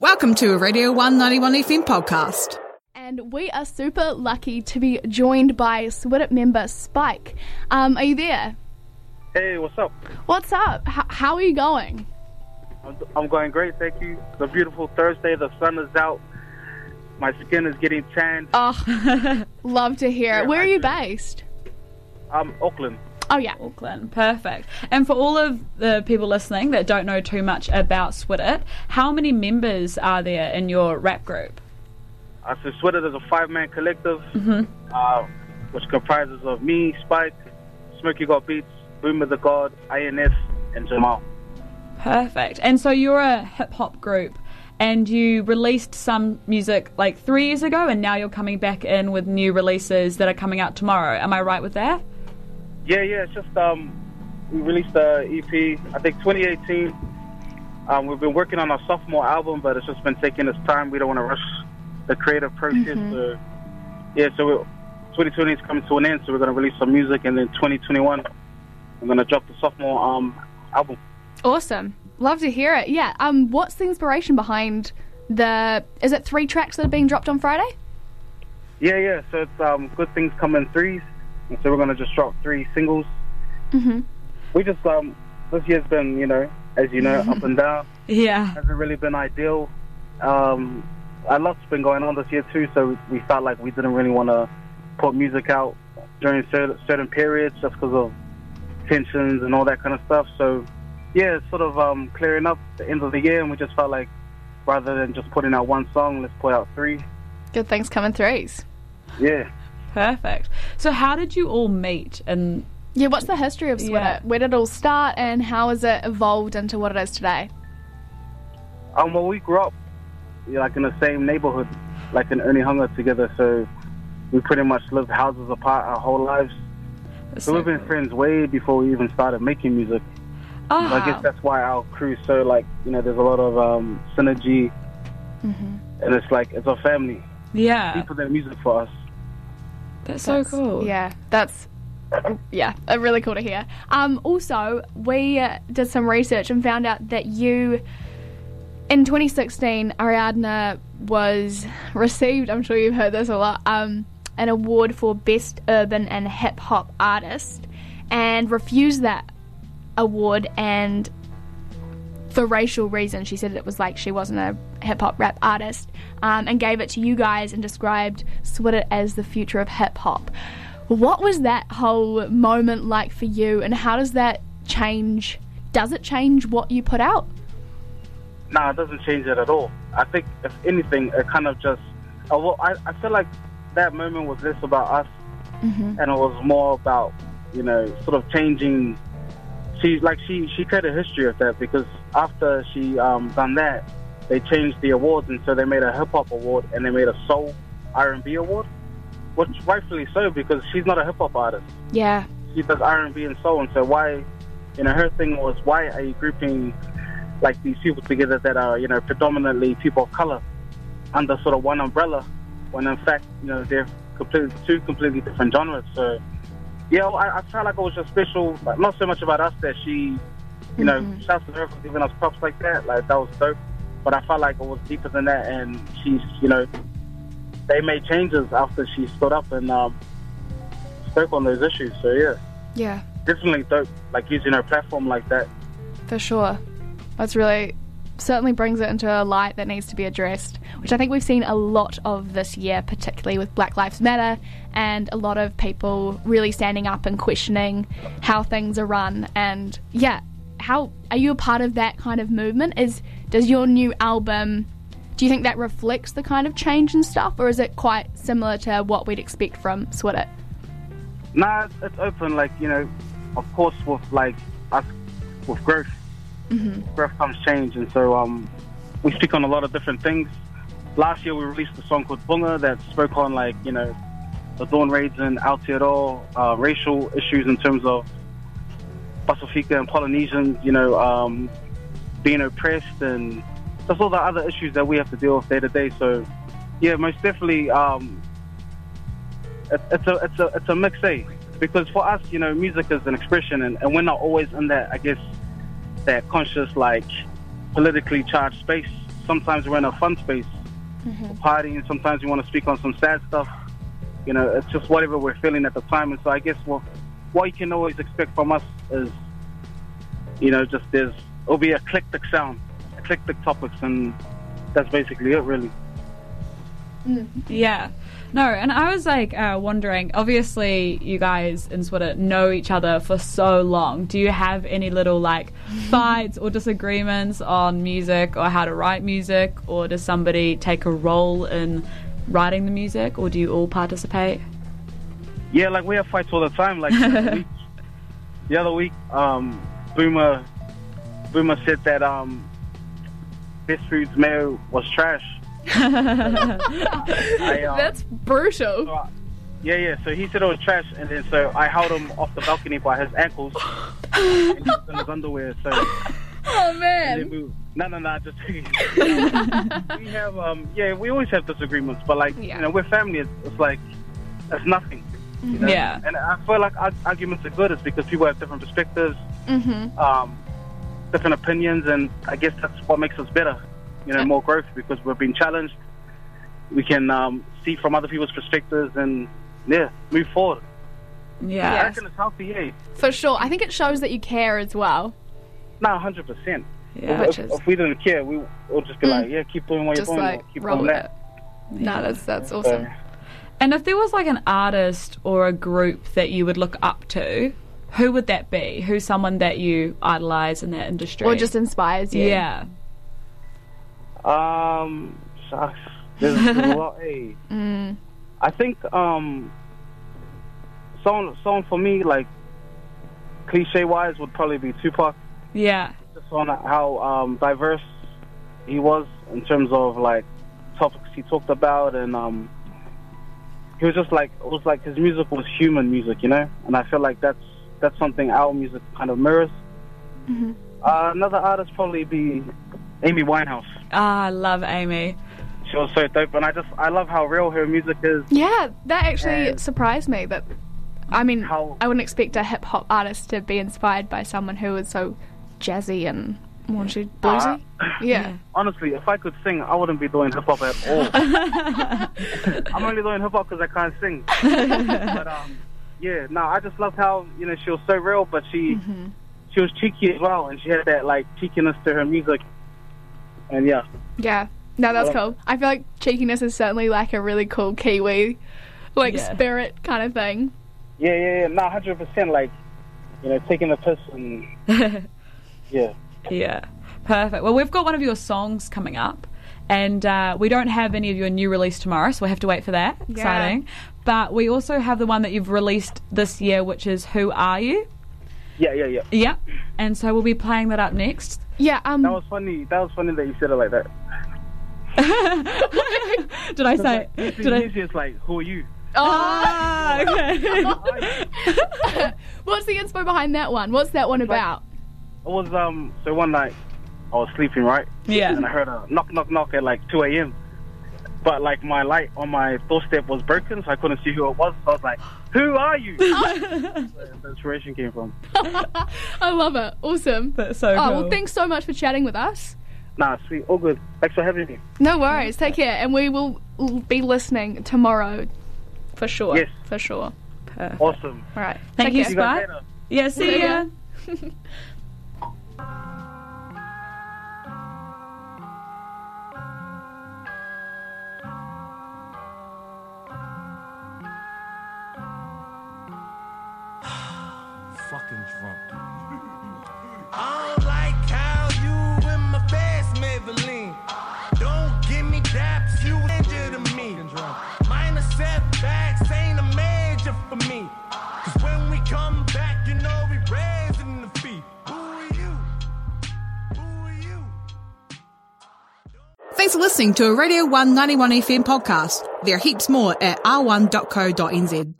Welcome to a Radio 191 FM podcast. And we are super lucky to be joined by SWIDT member Spike. Um, are you there? Hey, what's up? What's up? H- how are you going? I'm, I'm going great, thank you. It's a beautiful Thursday. The sun is out. My skin is getting tanned. Oh, love to hear it. Yeah, Where are I you do. based? I'm Auckland. Oh, yeah. Auckland. Perfect. And for all of the people listening that don't know too much about SWIDT, how many members are there in your rap group? I so SWIDT is a five-man collective, uh, which comprises of me, Spike, Smokey Got Beats, Boomer the God, INS, and Jamal. Perfect. And so you're a hip hop group and you released some music like three years ago and now you're coming back in with new releases that are coming out tomorrow. Am I right with that? Yeah, yeah. It's just um, we released the EP. I think 2018. Um, we've been working on our sophomore album, but it's just been taking its time. We don't want to rush the creative process. So, yeah, so we 2020 is coming to an end, so we're gonna release some music, and then 2021, I'm gonna drop the sophomore um album. Awesome. Love to hear it. Yeah. Um, what's the inspiration behind the. Is it three tracks that are being dropped on Friday? Yeah, yeah. So it's um, good things come in threes, and so we're gonna just drop three singles. Mm-hmm. We just um, this year's been, you know, as you know, up and down. Yeah. hasn't really been ideal. Um, a lot's been going on this year too, so we felt like we didn't really want to put music out during certain, certain periods just because of tensions and all that kind of stuff. So, yeah, it's sort of um, clearing up the end of the year, and we just felt like rather than just putting out one song, let's put out three. Good things come in threes. Yeah. Perfect. So how did you all meet and Yeah, what's the history of SWIDT? Yeah. Where did it all start and how has it evolved into what it is today? Um, well, we grew up yeah, like in the same neighborhood, like in Onehunga together. So we pretty much lived houses apart our whole lives. So we've been friends way before we even started making music. Oh, I guess that's why our crew's so like you know there's a lot of um, synergy, and it's like it's a family. yeah. People that music for us. That's so cool. Yeah, that's yeah, uh, really cool to hear. Um, also, we uh, did some research and found out that you, in 2016, Aaradhna was received. I'm sure you've heard this a lot. Um, an award for best urban and hip hop artist, and refused that award and for racial reasons. She said it was like she wasn't a hip hop rap artist, um, and gave it to you guys and described SWIDT as the future of hip hop. What was that whole moment like for you, and how does that change? Does it change what you put out? Nah, it doesn't change it at all. I think if anything, it kind of just. Uh, well, I, I feel like that moment was less about us, and it was more about you know sort of changing. She like she she created history of that because after she um, done that, they changed the awards and so they made a hip hop award and they made a soul R and B award, which rightfully so because she's not a hip hop artist. Yeah, she does R and B and soul, and so why, you know, her thing was why are you grouping like these people together that are you know predominantly people of color under sort of one umbrella, when in fact you know they're completely two completely different genres. So yeah, well, I, I felt like it was just special, like, not so much about us that she, you know, shouts to her for giving us props like that, like that was dope. But I felt like it was deeper than that, and she's you know, they made changes after she stood up and um, spoke on those issues. So yeah yeah, definitely dope, like using her platform like that. for sure. That's really certainly brings it into a light that needs to be addressed, which I think we've seen a lot of this year, particularly with Black Lives Matter and a lot of people really standing up and questioning how things are run. And yeah, how are you a part of that kind of movement? Is does your new album do you think that reflects the kind of change and stuff, or is it quite similar to what we'd expect from SWIDT? Nah, it's, it's open. Like you know, of course, with like us, with growth, growth comes change, and so um, we speak on a lot of different things. Last year, we released a song called Bunga that spoke on like you know, the dawn raids in Aotearoa, uh, racial issues in terms of Pasifika and Polynesians, you know, um, being oppressed and just all the other issues that we have to deal with day to day. So, yeah, most definitely, um, it, it's a it's a it's a mix, eh? Because for us, you know, music is an expression, and, and we're not always in that, I guess, that conscious like politically charged space. sometimes we're in a fun space, mm-hmm. partying. Sometimes we want to speak on some sad stuff. You know, it's just whatever we're feeling at the time. And so I guess what what you can always expect from us is, you know, just there's it'll be eclectic sound, eclectic topics, and that's basically it, really. Yeah. No, and I was like uh, wondering. Obviously, you guys in sort know each other for so long. Do you have any little like fights or disagreements on music or how to write music, or does somebody take a role in writing the music, or do you all participate? Yeah, like we have fights all the time. Like the other week, the other week um, Boomer, Boomer said that um, Best Foods mayo was trash. I, um, That's brutal. so I- yeah, yeah. So he said it was trash, and then so I held him off the balcony by his ankles, and he was in his underwear. So Oh man. we, no, no, no, just we have um, yeah, we always have disagreements, but like Yeah. you know, we're family. It's, it's like it's nothing. You know? Yeah. And I feel like arguments are good. It's because people have different perspectives, Mhm. um, different opinions, and I guess that's what makes us better. You know, more growth because we're being challenged. We can um, see from other people's perspectives and yeah, move forward. I Yeah. reckon it's healthy, yeah. For sure. I think it shows that you care as well. No, hundred percent. Yeah. If, is- if we didn't care, we would just be like, yeah, keep doing what Just you're doing, like keep roll doing with that. it. No, that's that's So, awesome. And if there was like an artist or a group that you would look up to, who would that be? Who's someone that you idolize in that industry? Or just inspires you. yeah. Um, shucks. There's a lot. Hey, Mm. I think um, someone, someone for me, like cliche wise, would probably be Tupac. Yeah. Just on how um, diverse he was in terms of like topics he talked about, and um, he was just like it was like his music was human music, you know. And I feel like that's that's something our music kind of mirrors. Uh, another artist probably be Amy Winehouse. Ah, I love Amy. She was so dope, and I just I love how real her music is. Yeah, that actually And- surprised me. That I mean, How- I wouldn't expect a hip hop artist to be inspired by someone who is so jazzy and more into bluesy. yeah. Honestly, if I could sing, I wouldn't be doing hip hop at all. I'm only doing hip hop because I can't sing. but um, yeah, no, I just loved how you know she was so real, but she she was cheeky as well, and she had that like cheekiness to her music. And yeah, Yeah. No, that's Well- cool. I feel like cheekiness is certainly like a really cool Kiwi, like Yeah. spirit kind of thing. yeah, yeah, yeah. No, hundred percent. Like you know, taking the piss and yeah. Yeah. Perfect. Well, we've got one of your songs coming up. And uh, we don't have any of your new release tomorrow, so we'll have to wait for that. Exciting. But we also have the one that you've released this year, which is Who Are You? Yeah, yeah, yeah. Yep. And so we'll be playing that up next. Yeah. Um. That was funny. That was funny that you said it like that. Did I say? It's Did I? easy. It's like, who are you? Ah, okay. What's the inspo behind that one? What's that one about? It was um. So one night, I was sleeping right, yeah. and I heard a knock, knock, knock at like 2 a.m. But like my light on my doorstep was broken, so I couldn't see who it was. So I was like, "Who are you?" That's where the inspiration came from. I love it. Awesome. That's so Oh cool. well, thanks so much for chatting with us. Nah, sweet, all good. Thanks for having me. No worries. Take care, and we will be listening tomorrow, for sure. Yes. For sure. Awesome. All right. Thank Take you, care. You guys Spike. Yeah, see See fucking drunk. I don't like how you in my best Maybelline. Don't give me daps, you injure to me. Minor setbacks ain't a major for me. Cause when we come back, you know we raising the fee. Who are you? Who are you? Thanks for listening to a Radio 191 FM podcast. There are heaps more at r1.co.nz.